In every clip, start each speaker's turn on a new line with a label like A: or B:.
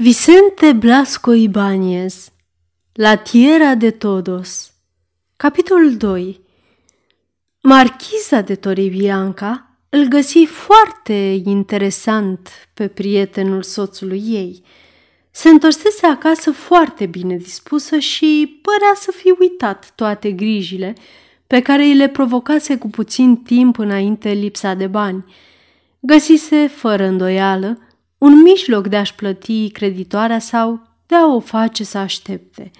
A: Vicente Blasco Ibáñez La Tierra de Todos Capitolul 2 Marchiza de Torrebianca îl găsi foarte interesant pe prietenul soțului ei. Se întorsese acasă foarte bine dispusă și părea să fi uitat toate grijile pe care îi le provocase cu puțin timp înainte lipsa de bani. Găsise, fără îndoială, un mijloc de a-și plăti creditoarea sau de a o face să aștepte.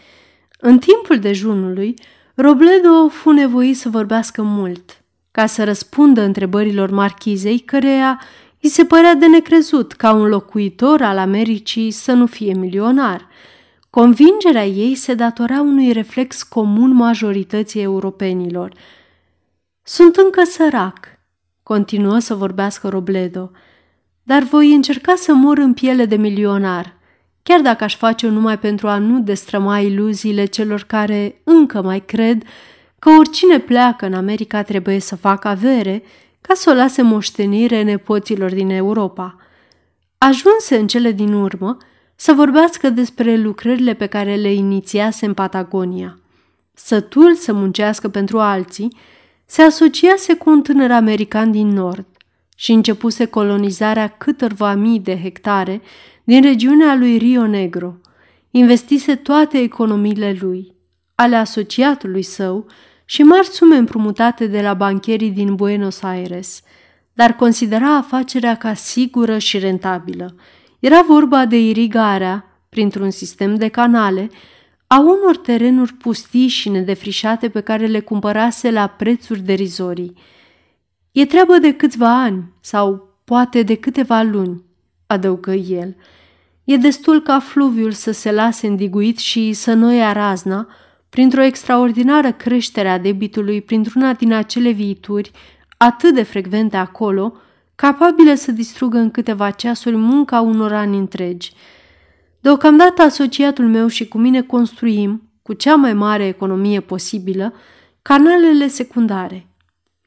A: În timpul dejunului, Robledo fu nevoit să vorbească mult, ca să răspundă întrebărilor marchizei, căreia îi se părea de necrezut ca un locuitor al Americii să nu fie milionar. Convingerea ei se datora unui reflex comun majorității europenilor. Sunt încă sărac, continuă să vorbească Robledo, dar voi încerca să mor în piele de milionar, chiar dacă aș face-o numai pentru a nu destrăma iluziile celor care încă mai cred că oricine pleacă în America trebuie să facă avere ca să o lase moștenire nepoților din Europa. Ajunse în cele din urmă să vorbească despre lucrările pe care le inițiase în Patagonia. Sătul să muncească pentru alții, se asociase cu un tânăr american din nord și începuse colonizarea câtorva mii de hectare din regiunea lui Rio Negro. Investise toate economiile lui, ale asociatului său și mari sume împrumutate de la bancherii din Buenos Aires, dar considera afacerea ca sigură și rentabilă. Era vorba de irigarea, printr-un sistem de canale, a unor terenuri pustii și nedefrișate pe care le cumpărase la prețuri derizorii. E treabă de câțiva ani sau poate de câteva luni, adăugă el. E destul ca fluviul să se lase îndiguit și să noia razna, printr-o extraordinară creștere a debitului printr-una din acele viituri atât de frecvente acolo, capabile să distrugă în câteva ceasuri munca unor ani întregi. Deocamdată asociatul meu și cu mine construim, cu cea mai mare economie posibilă, canalele secundare,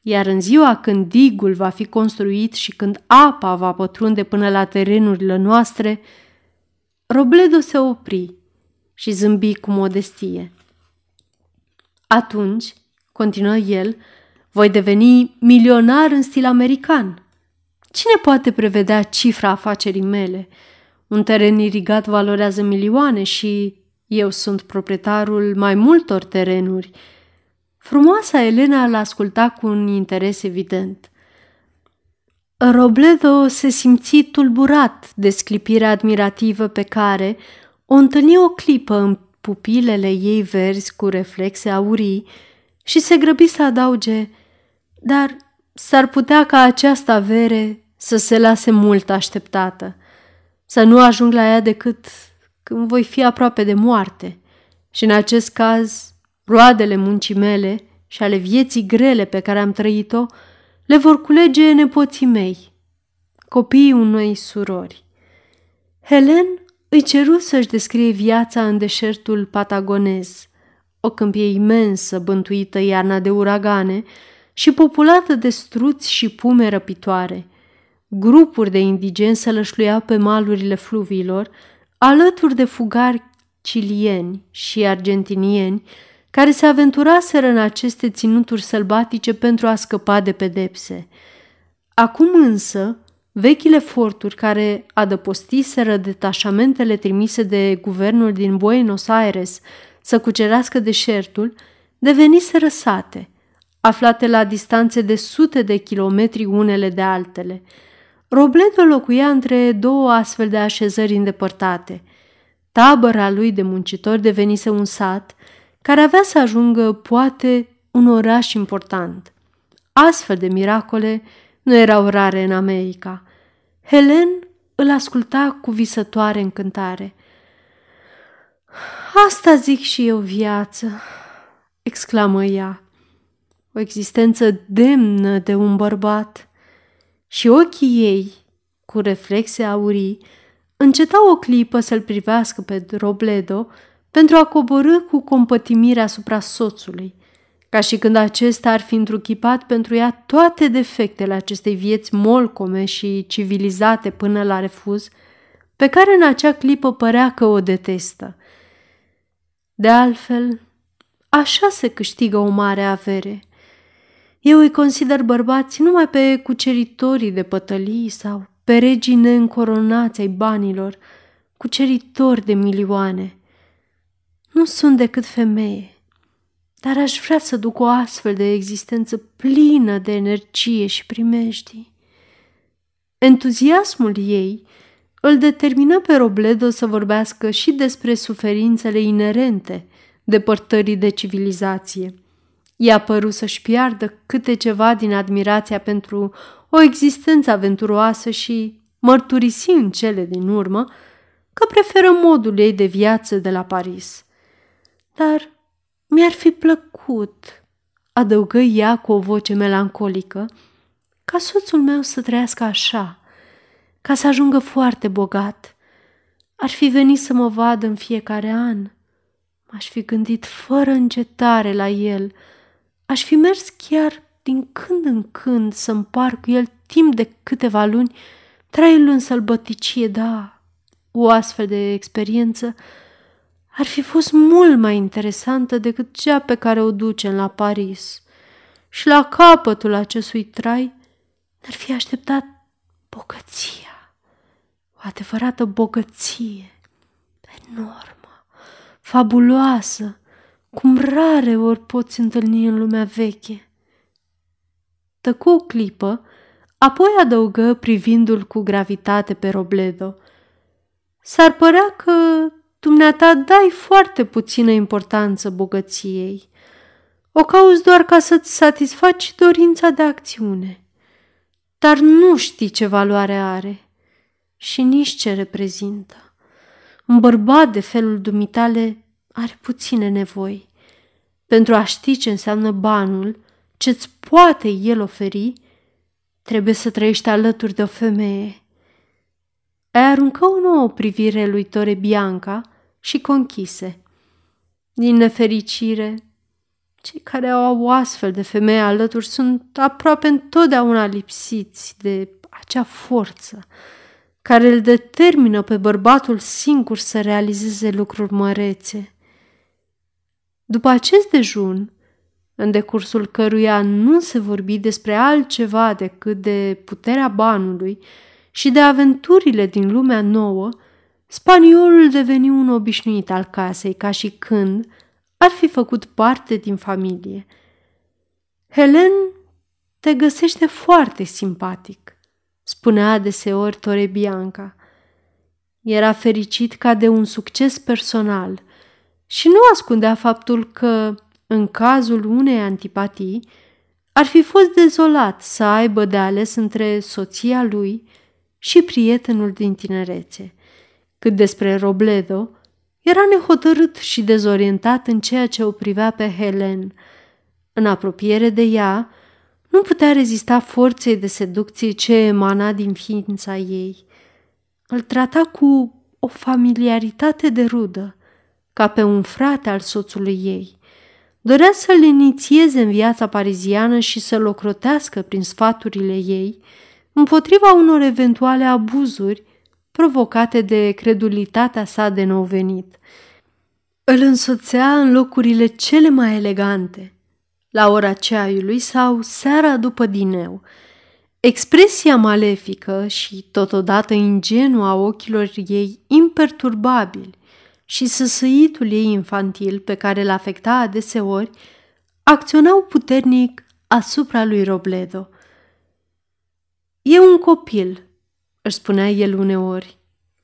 A: iar în ziua când digul va fi construit și când apa va pătrunde până la terenurile noastre, Robledo se opri și zâmbi cu modestie. Atunci, continuă el, voi deveni milionar în stil american. Cine poate prevedea cifra afacerii mele? Un teren irigat valorează milioane și eu sunt proprietarul mai multor terenuri – Frumoasa Elena l asculta cu un interes evident. Robledo se simți tulburat de sclipirea admirativă pe care o întâlni o clipă în pupilele ei verzi cu reflexe aurii și se grăbi să adauge, dar s-ar putea ca această avere să se lase mult așteptată, să nu ajung la ea decât când voi fi aproape de moarte. Și în acest caz roadele muncii mele și ale vieții grele pe care am trăit-o, le vor culege nepoții mei, copiii unei surori. Helen îi ceru să-și descrie viața în deșertul patagonez, o câmpie imensă, bântuită iarna de uragane și populată de struți și pume răpitoare. Grupuri de indigenți se lășluiau pe malurile fluviilor, alături de fugari cilieni și argentinieni, care se aventuraseră în aceste ținuturi sălbatice pentru a scăpa de pedepse. Acum însă, vechile forturi care adăpostiseră detașamentele trimise de guvernul din Buenos Aires să cucerească deșertul, deveniseră sate, aflate la distanțe de sute de kilometri unele de altele. Robledo locuia între două astfel de așezări îndepărtate. Tabăra lui de muncitori devenise un sat – care avea să ajungă, poate, un oraș important. Astfel de miracole nu erau rare în America. Helen îl asculta cu visătoare încântare. Asta zic și eu viață, exclamă ea. O existență demnă de un bărbat. Și ochii ei, cu reflexe aurii, încetau o clipă să-l privească pe Robledo, pentru a coborâ cu compătimire asupra soțului, ca și când acesta ar fi întruchipat pentru ea toate defectele acestei vieți molcome și civilizate până la refuz, pe care în acea clipă părea că o detestă. De altfel, așa se câștigă o mare avere. Eu îi consider bărbați numai pe cuceritorii de pătălii sau pe regii neîncoronați ai banilor, cuceritori de milioane. Nu sunt decât femeie, dar aș vrea să duc o astfel de existență plină de energie și primejdii. Entuziasmul ei îl determină pe Robledo să vorbească și despre suferințele inerente depărtării de civilizație. I-a părut să-și piardă câte ceva din admirația pentru o existență aventuroasă și mărturisi în cele din urmă că preferă modul ei de viață de la Paris. Dar mi-ar fi plăcut, adăugă ea cu o voce melancolică, ca soțul meu să trăiască așa, ca să ajungă foarte bogat. Ar fi venit să mă vadă în fiecare an. M-aș fi gândit fără încetare la el. Aș fi mers chiar din când în când să împar cu el timp de câteva luni, traiul în sălbăticie, da, o astfel de experiență ar fi fost mult mai interesantă decât cea pe care o ducem la Paris. Și la capătul acestui trai ne-ar fi așteptat bogăția, o adevărată bogăție, enormă, fabuloasă, cum rare ori poți întâlni în lumea veche. Tăcu o clipă, apoi adăugă privindu-l cu gravitate pe Robledo. S-ar părea că dumneata dai foarte puțină importanță bogăției. O cauți doar ca să-ți satisfaci dorința de acțiune. Dar nu știi ce valoare are și nici ce reprezintă. Un bărbat de felul dumitale are puține nevoi. Pentru a ști ce înseamnă banul, ce-ți poate el oferi, trebuie să trăiești alături de o femeie. Ai aruncă o nouă privire lui Tore Bianca și conchise. Din nefericire, cei care au o astfel de femeie alături sunt aproape întotdeauna lipsiți de acea forță care îl determină pe bărbatul singur să realizeze lucruri mărețe. După acest dejun, în decursul căruia nu se vorbi despre altceva decât de puterea banului și de aventurile din lumea nouă, spaniolul deveni un obișnuit al casei, ca și când ar fi făcut parte din familie. Helen te găsește foarte simpatic, spunea adeseori Tore Bianca. Era fericit ca de un succes personal și nu ascundea faptul că în cazul unei antipatii, ar fi fost dezolat să aibă de ales între soția lui și prietenul din tinerețe. Cât despre Robledo, era nehotărât și dezorientat în ceea ce o privea pe Helen. În apropiere de ea, nu putea rezista forței de seducție ce emana din ființa ei. Îl trata cu o familiaritate de rudă, ca pe un frate al soțului ei. Dorea să-l inițieze în viața pariziană și să-l ocrotească prin sfaturile ei împotriva unor eventuale abuzuri provocate de credulitatea sa de nou venit. Îl însoțea în locurile cele mai elegante, la ora ceaiului sau seara după dineu. Expresia malefică și totodată ingenuă a ochilor ei imperturbabili și săsăitul ei infantil, pe care îl afecta adeseori, acționau puternic asupra lui Robledo. E un copil, își spunea el uneori.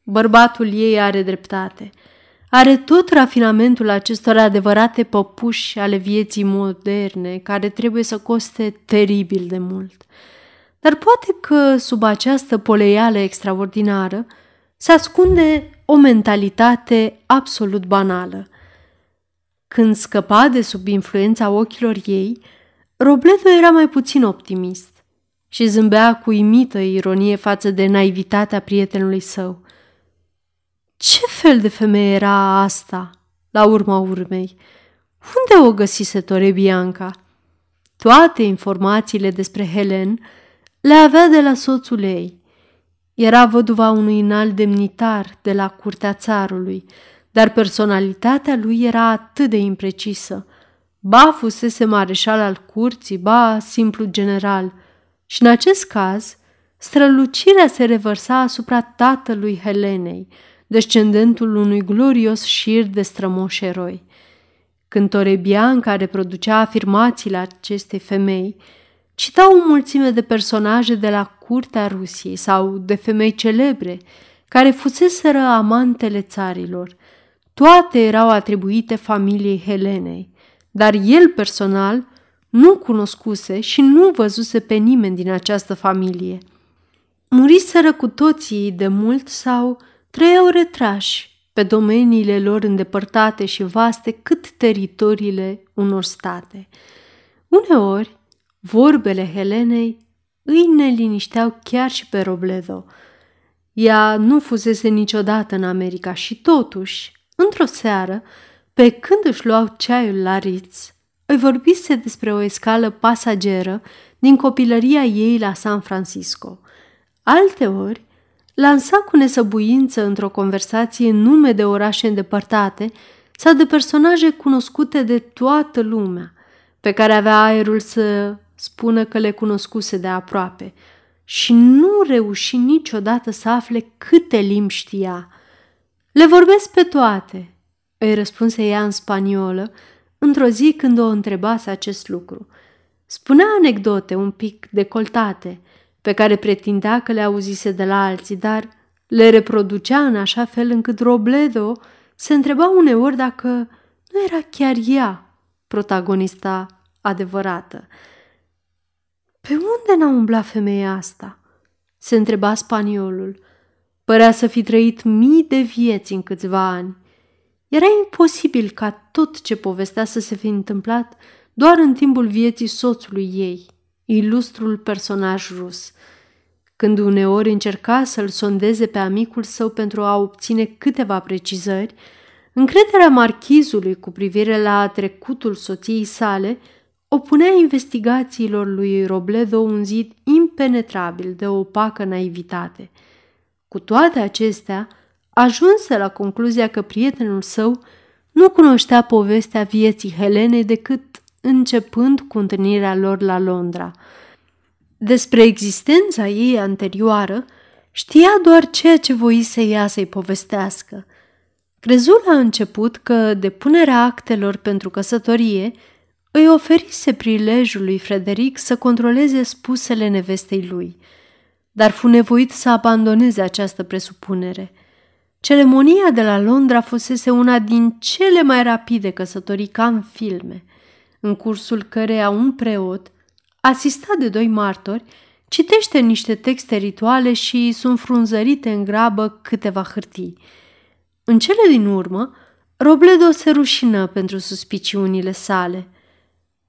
A: Bărbatul ei are dreptate. Are tot rafinamentul acestor adevărate păpuși ale vieții moderne, care trebuie să coste teribil de mult. Dar poate că sub această poleială extraordinară se ascunde o mentalitate absolut banală. Când scăpa de sub influența ochilor ei, Robledo era mai puțin optimist și zâmbea cu imită ironie față de naivitatea prietenului său. Ce fel de femeie era asta, la urma urmei? Unde o găsise Tore Bianca? Toate informațiile despre Helen le avea de la soțul ei. Era văduva unui înalt demnitar de la curtea țarului, dar personalitatea lui era atât de imprecisă. Ba fusese mareșal al curții, ba simplu general. Și în acest caz, strălucirea se revărsa asupra tatălui Helenei, descendentul unui glorios șir de strămoși eroi. Când Torebianca reproducea afirmațiile acestei femei, cita o mulțime de personaje de la curtea Rusiei sau de femei celebre care fuseseră amantele țarilor. Toate erau atribuite familiei Helenei, dar el personal nu cunoscuse și nu văzuse pe nimeni din această familie. Muriseră cu toții de mult sau trăiau retrași pe domeniile lor îndepărtate și vaste cât teritoriile unor state. Uneori, vorbele Helenei îi nelinișteau chiar și pe Robledo. Ea nu fusese niciodată în America și totuși, într-o seară, pe când își luau ceaiul la Ritz, îi vorbise despre o escală pasageră din copilăria ei la San Francisco. Alteori, lansa cu nesăbuință într-o conversație nume de orașe îndepărtate sau de personaje cunoscute de toată lumea, pe care avea aerul să spună că le cunoscuse de aproape și nu reuși niciodată să afle câte limbi știa. Le vorbesc pe toate, îi răspunse ea în spaniolă, într-o zi când o întrebase acest lucru. Spunea anecdote un pic decoltate, pe care pretindea că le auzise de la alții, dar le reproducea în așa fel încât Robledo se întreba uneori dacă nu era chiar ea protagonista adevărată. Pe unde n-a umblat femeia asta? se întreba spaniolul. Părea să fi trăit mii de vieți în câțiva ani. Era imposibil ca tot ce povestea să se fi întâmplat doar în timpul vieții soțului ei, ilustrul personaj rus. Când uneori încerca să-l sondeze pe amicul său pentru a obține câteva precizări, încrederea marchizului cu privire la trecutul soției sale o punea investigațiilor lui Robledo un zid impenetrabil de opacă naivitate. Cu toate acestea, ajunse la concluzia că prietenul său nu cunoștea povestea vieții Helenei decât începând cu întâlnirea lor la Londra. Despre existența ei anterioară știa doar ceea ce voise ea să-i povestească. Crezul la început că depunerea actelor pentru căsătorie îi oferise prilejul lui Frederic să controleze spusele nevestei lui, dar fu nevoit să abandoneze această presupunere. Ceremonia de la Londra fusese una din cele mai rapide căsătorii ca în filme, în cursul căreia un preot, asistat de doi martori, citește niște texte rituale și sunt frunzărite în grabă câteva hârtii. În cele din urmă, Robledo se rușină pentru suspiciunile sale –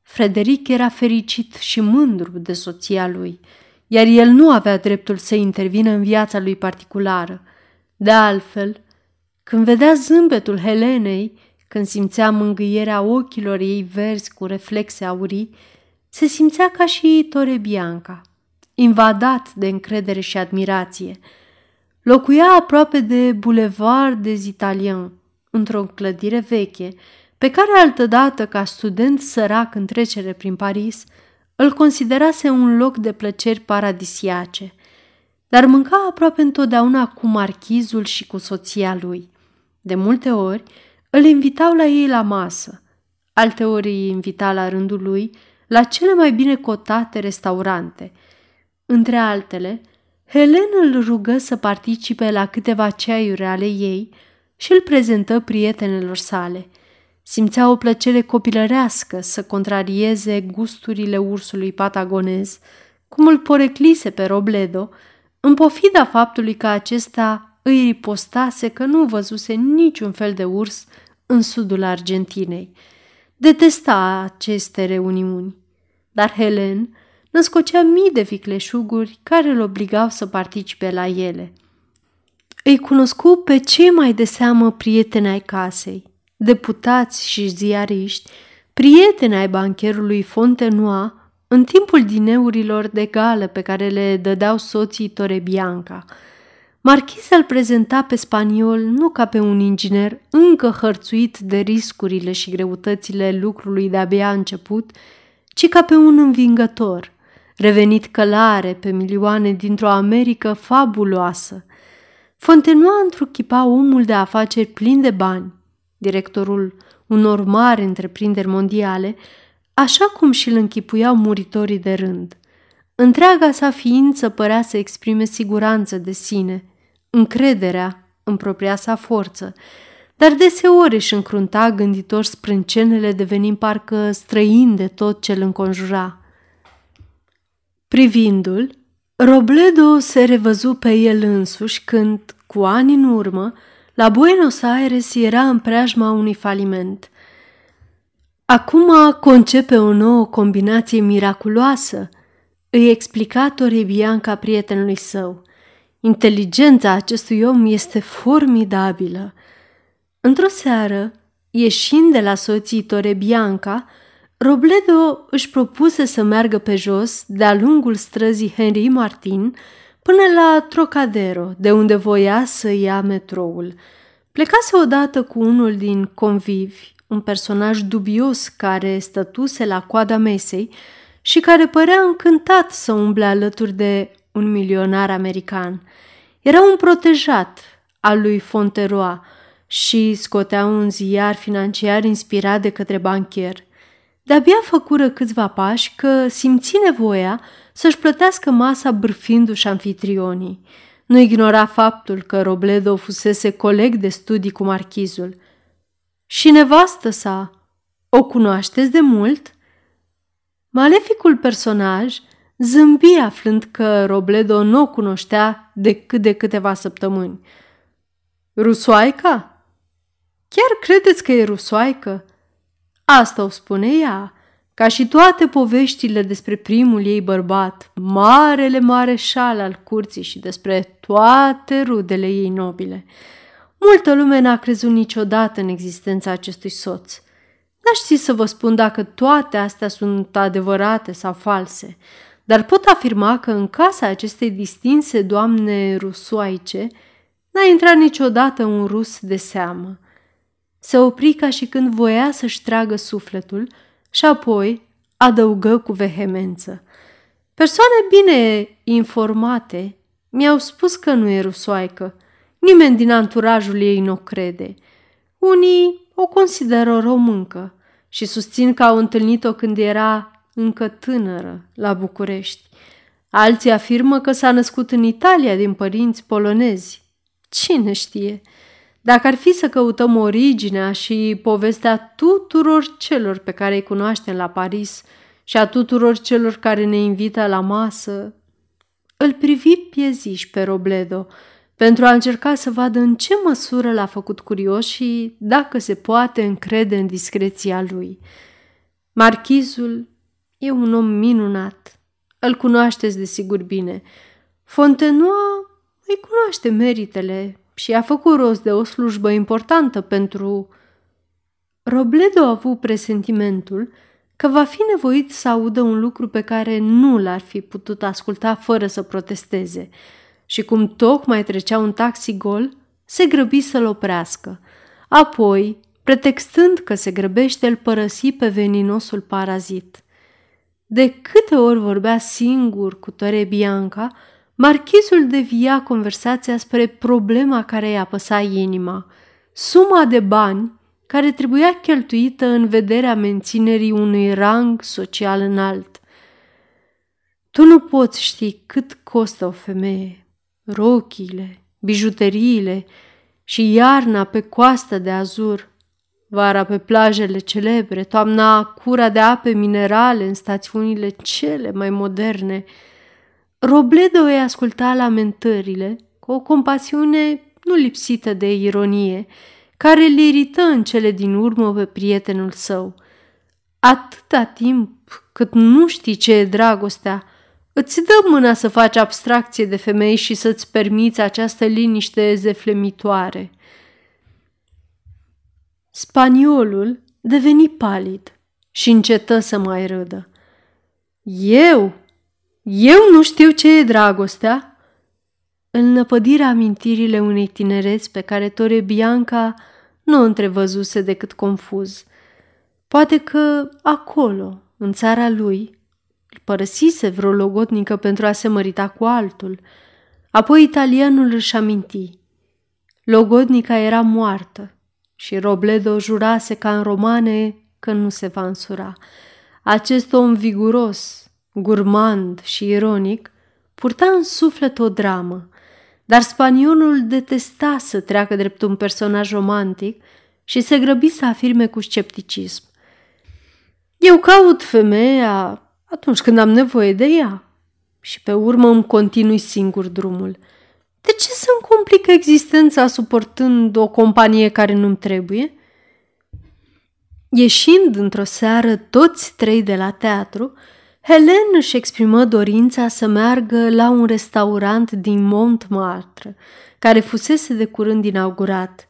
A: Frederic era fericit și mândru de soția lui, iar el nu avea dreptul să intervină în viața lui particulară. De altfel, când vedea zâmbetul Helenei, când simțea mângâierea ochilor ei verzi cu reflexe aurii, se simțea ca și Tore Bianca, invadat de încredere și admirație. Locuia aproape de Boulevard des Italiens, într-o clădire veche, pe care altădată, ca student sărac în trecere prin Paris, îl considerase un loc de plăceri paradisiace, dar mânca aproape întotdeauna cu marchizul și cu soția lui. De multe ori îl invitau la ei la masă, alteori îi invita la rândul lui la cele mai bine cotate restaurante. Între altele, Helen îl rugă să participe la câteva ceaiuri ale ei și îl prezentă prietenelor sale – Simțea o plăcere copilărească să contrarieze gusturile ursului patagonez, cum îl poreclise pe Robledo, în pofida faptului că acesta îi ripostase că nu văzuse niciun fel de urs în sudul Argentinei. Detesta aceste reuniuni, dar Helen născocea mii de vicleșuguri care îl obligau să participe la ele. Îi cunoscu pe cei mai de seamă prieteni ai casei, deputați și ziariști, prieteni ai bancherului Fontenoy, în timpul dineurilor de gală pe care le dădeau soții Torebianca. Marchiza îl prezenta pe spaniol nu ca pe un inginer încă hărțuit de riscurile și greutățile lucrului de-abia început, ci ca pe un învingător, revenit călare pe milioane dintr-o Americă fabuloasă. Fontenoa întruchipa omul de afaceri plin de bani, directorul unor mari întreprinderi mondiale, așa cum și-l închipuiau muritorii de rând. Întreaga sa ființă părea să exprime siguranță de sine, încrederea în propria sa forță, dar deseori își încrunta gânditor sprâncenele devenind parcă străin de tot ce îl înconjura. Privindu-l, Robledo se revăzu pe el însuși când, cu ani în urmă, la Buenos Aires era în preajma unui faliment. Acum concepe o nouă combinație miraculoasă, îi explica Torebianca prietenului său. Inteligența acestui om este formidabilă. Într-o seară, ieșind de la soții Torebianca, Robledo își propuse să meargă pe jos de-a lungul străzii Henry Martin până la Trocadero, de unde voia să ia metroul. Plecase odată cu unul din convivi, un personaj dubios care stătuse la coada mesei și care părea încântat să umble alături de un milionar american. Era un protejat al lui Fonteroa și scotea un ziar financiar inspirat de către banchier. De-abia făcură câțiva pași că simți nevoia să-și plătească masa bârfindu-și anfitrionii. Nu ignora faptul că Robledo fusese coleg de studii cu marchizul. Și nevastă sa, o cunoașteți de mult?" Maleficul personaj zâmbi aflând că Robledo nu o cunoștea decât de câteva săptămâni. Rusoaica? Chiar credeți că e rusoaică? Asta o spune ea, ca și toate poveștile despre primul ei bărbat, marele mare șal al curții și despre toate rudele ei nobile. Multă lume n-a crezut niciodată în existența acestui soț. N-aș ști să vă spun dacă toate astea sunt adevărate sau false, dar pot afirma că în casa acestei distinse doamne rusoaice n-a intrat niciodată un rus de seamă. Se opri ca și când voia să-și tragă sufletul și apoi adăugă cu vehemență. Persoane bine informate mi-au spus că nu e rusoaică. Nimeni din anturajul ei nu o crede. Unii o consideră româncă și susțin că au întâlnit-o când era încă tânără la București. Alții afirmă că s-a născut în Italia din părinți polonezi. Cine știe? Dacă ar fi să căutăm originea și povestea tuturor celor pe care îi cunoaștem la Paris și a tuturor celor care ne invită la masă, îl privi pieziș pe Robledo pentru a încerca să vadă în ce măsură l-a făcut curios și dacă se poate încrede în discreția lui. Marchizul e un om minunat. Îl cunoașteți de sigur bine. Fontenoa îi cunoaște meritele și a făcut rost de o slujbă importantă pentru... Robledo a avut presentimentul că va fi nevoit să audă un lucru pe care nu l-ar fi putut asculta fără să protesteze și cum tocmai trecea un taxi gol, se grăbi să-l oprească. Apoi, pretextând că se grăbește, îl părăsi pe veninosul parazit. De câte ori vorbea singur cu Tore Bianca, marchizul devia conversația spre problema care îi apăsa inima, suma de bani care trebuia cheltuită în vederea menținerii unui rang social înalt. Tu nu poți ști cât costă o femeie, rochiile, bijuteriile și iarna pe coastă de azur, vara pe plajele celebre, toamna cura de ape minerale în stațiunile cele mai moderne. Robledo îi asculta lamentările cu o compasiune nu lipsită de ironie, care îl irită în cele din urmă pe prietenul său. Atâta timp cât nu știi ce e dragostea, îți dă mâna să faci abstracție de femei și să-ți permiți această liniște zeflemitoare. Spaniolul deveni palid și încetă să mai râdă. Eu? Eu nu știu ce e dragostea? îl năpădiră amintirile unei tinereți pe care Tore Bianca nu o întrevăzuse decât confuz. Poate că acolo, în țara lui, îl părăsise vreo logotnică pentru a se mărita cu altul. Apoi italianul își aminti. Logodnica era moartă și Robledo jurase ca în romane că nu se va însura. Acest om viguros, gurmand și ironic purta în suflet o dramă, dar spaniolul detesta să treacă drept un personaj romantic și se grăbi să afirme cu scepticism. Eu caut femeia atunci când am nevoie de ea și pe urmă îmi continui singur drumul. De ce să-mi complică existența suportând o companie care nu-mi trebuie? Ieșind într-o seară toți trei de la teatru, Helen își exprimă dorința să meargă la un restaurant din Montmartre, care fusese de curând inaugurat.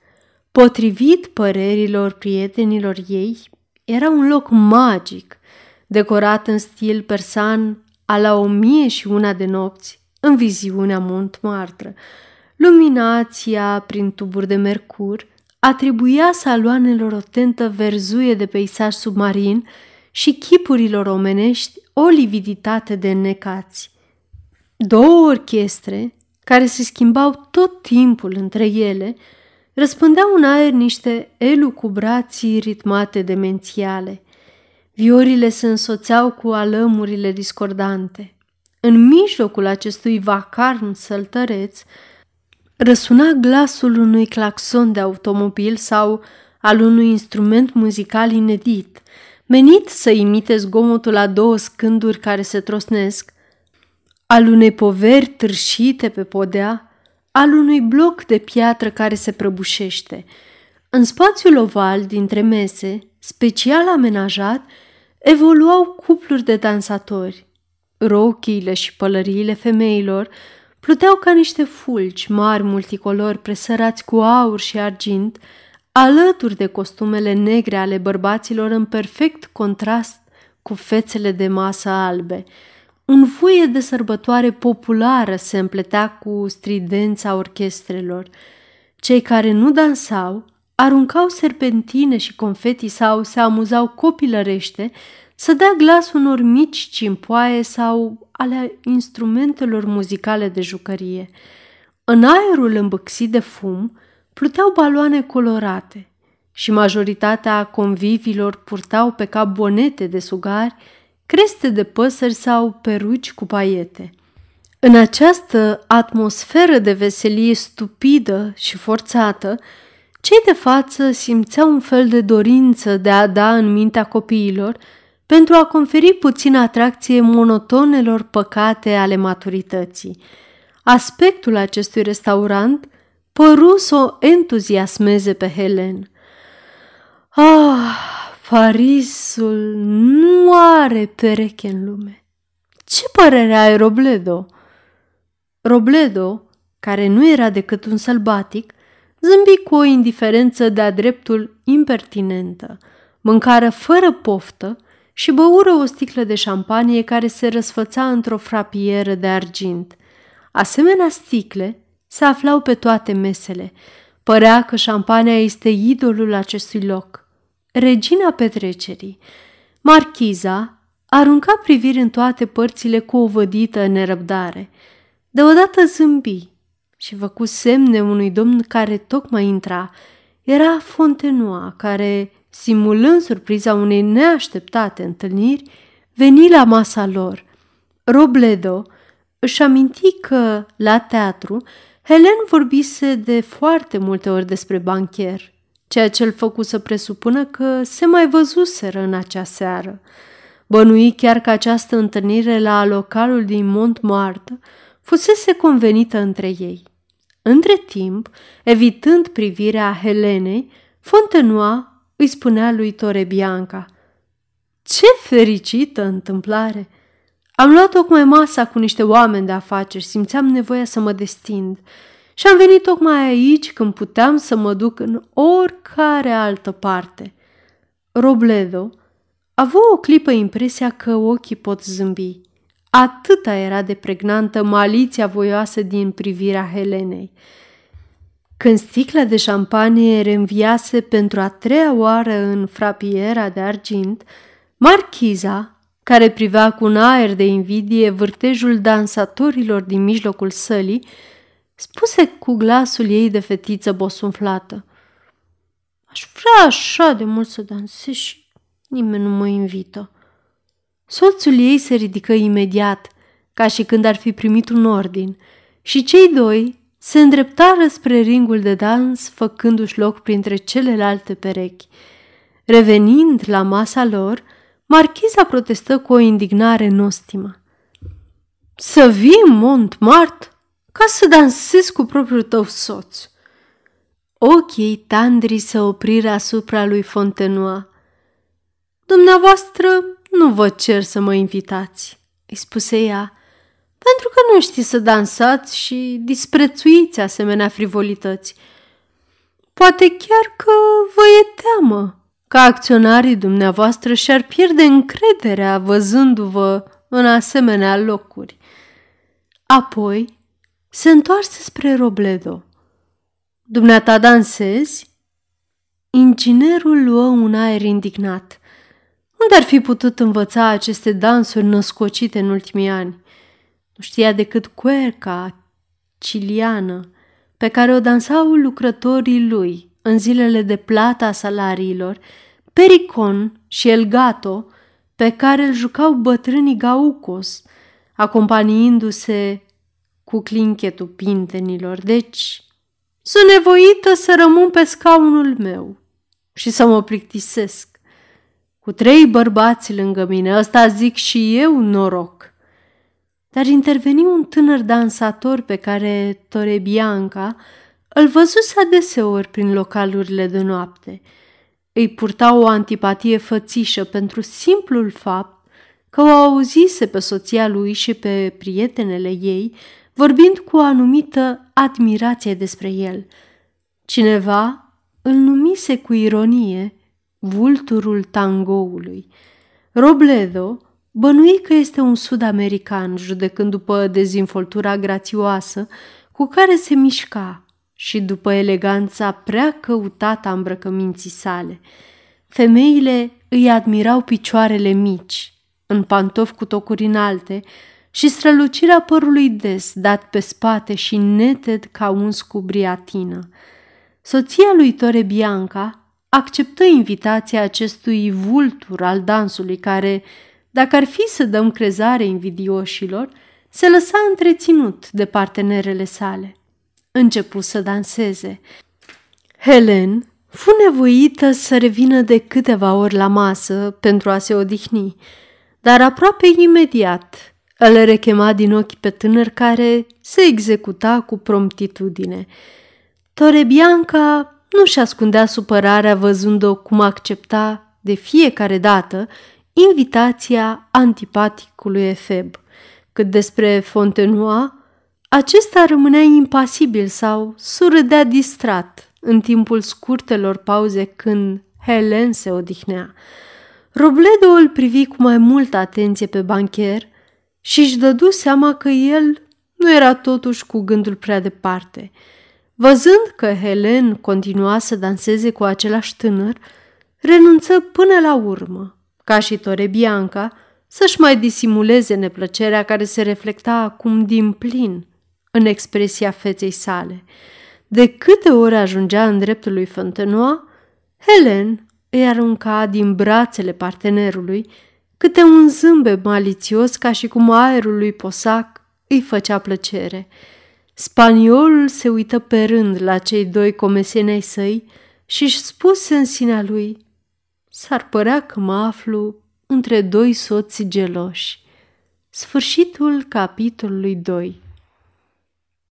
A: Potrivit părerilor prietenilor ei, era un loc magic, decorat în stil persan a la o mie și una de nopți, în viziunea Montmartre. Luminația prin tuburi de mercur atribuia saloanelor o tentă verzuie de peisaj submarin și chipurilor omenești o lividitate de necați. Două orchestre, care se schimbau tot timpul între ele, răspândeau în aer niște elucubrații ritmate demențiale. Viorile se însoțeau cu alămurile discordante. În mijlocul acestui vacarn săltăreț, răsuna glasul unui claxon de automobil sau al unui instrument muzical inedit, menit să imite zgomotul a două scânduri care se trosnesc, al unei poveri târșite pe podea, al unui bloc de piatră care se prăbușește. În spațiul oval dintre mese, special amenajat, evoluau cupluri de dansatori. Rochiile și pălăriile femeilor pluteau ca niște fulgi mari multicolori presărați cu aur și argint, alături de costumele negre ale bărbaților în perfect contrast cu fețele de masă albe. Un vuie de sărbătoare populară se împletea cu stridența orchestrelor. Cei care nu dansau aruncau serpentine și confeti sau se amuzau copilărește să dea glas unor mici cimpoaie sau ale instrumentelor muzicale de jucărie. În aerul îmbâxit de fum pluteau baloane colorate și majoritatea convivilor purtau pe cap bonete de sugari, creste de păsări sau peruci cu paiete. În această atmosferă de veselie stupidă și forțată, cei de față simțeau un fel de dorință de a da în mintea copiilor pentru a conferi puțină atracție monotonelor păcate ale maturității. Aspectul acestui restaurant păru să o entuziasmeze pe Helen. Ah, Parisul nu are pereche în lume. Ce părere ai, Robledo? Robledo, care nu era decât un sălbatic, zâmbi cu o indiferență de-a dreptul impertinentă, mâncară fără poftă și băură o sticlă de șampanie care se răsfăța într-o frapieră de argint. Asemenea sticle se aflau pe toate mesele. Părea că șampania este idolul acestui loc. Regina petrecerii, marchiza, arunca priviri în toate părțile cu o vădită nerăbdare. Deodată zâmbi și făcu semne unui domn care tocmai intra. Era Fontenoa, care, simulând surpriza unei neașteptate întâlniri, veni la masa lor. Robledo își aminti că, la teatru, Helen vorbise de foarte multe ori despre bancher, ceea ce îl făcu să presupună că se mai văzuseră în acea seară. Bănui chiar că această întâlnire la localul din Montmartre fusese convenită între ei. Între timp, evitând privirea Helenei, Fontenoa îi spunea lui Tore Bianca Ce fericită întâmplare! Am luat tocmai masa cu niște oameni de afaceri, simțeam nevoia să mă destind și am venit tocmai aici când puteam să mă duc în oricare altă parte. Robledo a avut o clipă impresia că ochii pot zâmbi. Atâta era de pregnantă maliția voioasă din privirea Helenei. Când sticla de șampanie reînviase pentru a treia oară în frapiera de argint, marchiza, care privea cu un aer de invidie vârtejul dansatorilor din mijlocul sălii, spuse cu glasul ei de fetiță bosunflată. Aș vrea așa de mult să dansez și nimeni nu mă invită. Soțul ei se ridică imediat, ca și când ar fi primit un ordin, și cei doi se îndreptară spre ringul de dans, făcându-și loc printre celelalte perechi. Revenind la masa lor, marchiza protestă cu o indignare nostimă. Să vii în Montmart ca să dansezi cu propriul tău soț. Ochii tandri se opriră asupra lui Fontenoa. Dumneavoastră nu vă cer să mă invitați, îi spuse ea, pentru că nu știți să dansați și disprețuiți asemenea frivolități. Poate chiar că vă e teamă că acționarii dumneavoastră și-ar pierde încrederea văzându-vă în asemenea locuri. Apoi se întoarse spre Robledo. Dumneata dansezi? Inginerul luă un aer indignat. Unde ar fi putut învăța aceste dansuri născocite în ultimii ani? Nu știa decât cuerca ciliană pe care o dansau lucrătorii lui în zilele de plata a salariilor, pericon și el gato pe care îl jucau bătrânii gaucos, acompaniindu-se cu clinchetul pintenilor. Deci, sunt nevoită să rămân pe scaunul meu și să mă plictisesc. Cu trei bărbați lângă mine, ăsta zic și eu noroc. Dar interveni un tânăr dansator pe care Torebianca îl văzuse adeseori prin localurile de noapte. Îi purta o antipatie fățișă pentru simplul fapt că o auzise pe soția lui și pe prietenele ei vorbind cu o anumită admirație despre el. Cineva îl numise cu ironie vulturul tangoului. Robledo bănui că este un sud-american, judecând după dezinvoltura grațioasă cu care se mișca și după eleganța prea căutată a îmbrăcăminții sale. Femeile îi admirau picioarele mici, în pantofi cu tocuri înalte, și strălucirea părului des, dat pe spate și neted ca un cu briatină. Soția lui Tore Bianca acceptă invitația acestui vultur al dansului care, dacă ar fi să dăm crezare invidioșilor, se lăsa întreținut de partenerele sale. Începu să danseze. Helen fu nevoită să revină de câteva ori la masă pentru a se odihni, dar aproape imediat îl rechema din ochi pe tânăr care se executa cu promptitudine. Torebianca nu și ascundea supărarea văzând-o cum accepta de fiecare dată invitația antipaticului Efeb. Cât despre Fontenoa, acesta rămânea impasibil sau surâdea distrat în timpul scurtelor pauze când Helen se odihnea. Robledo îl privi cu mai multă atenție pe bancher – și își dădu seama că el nu era totuși cu gândul prea departe. Văzând că Helen continua să danseze cu același tânăr, renunță până la urmă, ca și Tore Bianca, să-și mai disimuleze neplăcerea care se reflecta acum din plin în expresia feței sale. De câte ori ajungea în dreptul lui Fontenoa, Helen îi arunca din brațele partenerului câte un zâmbet malițios ca și cum aerul lui Posac îi făcea plăcere. Spaniolul se uită pe rând la cei doi comesenei săi și își spuse în sinea lui, s-ar părea că mă aflu între doi soți geloși. Sfârșitul capitolului 2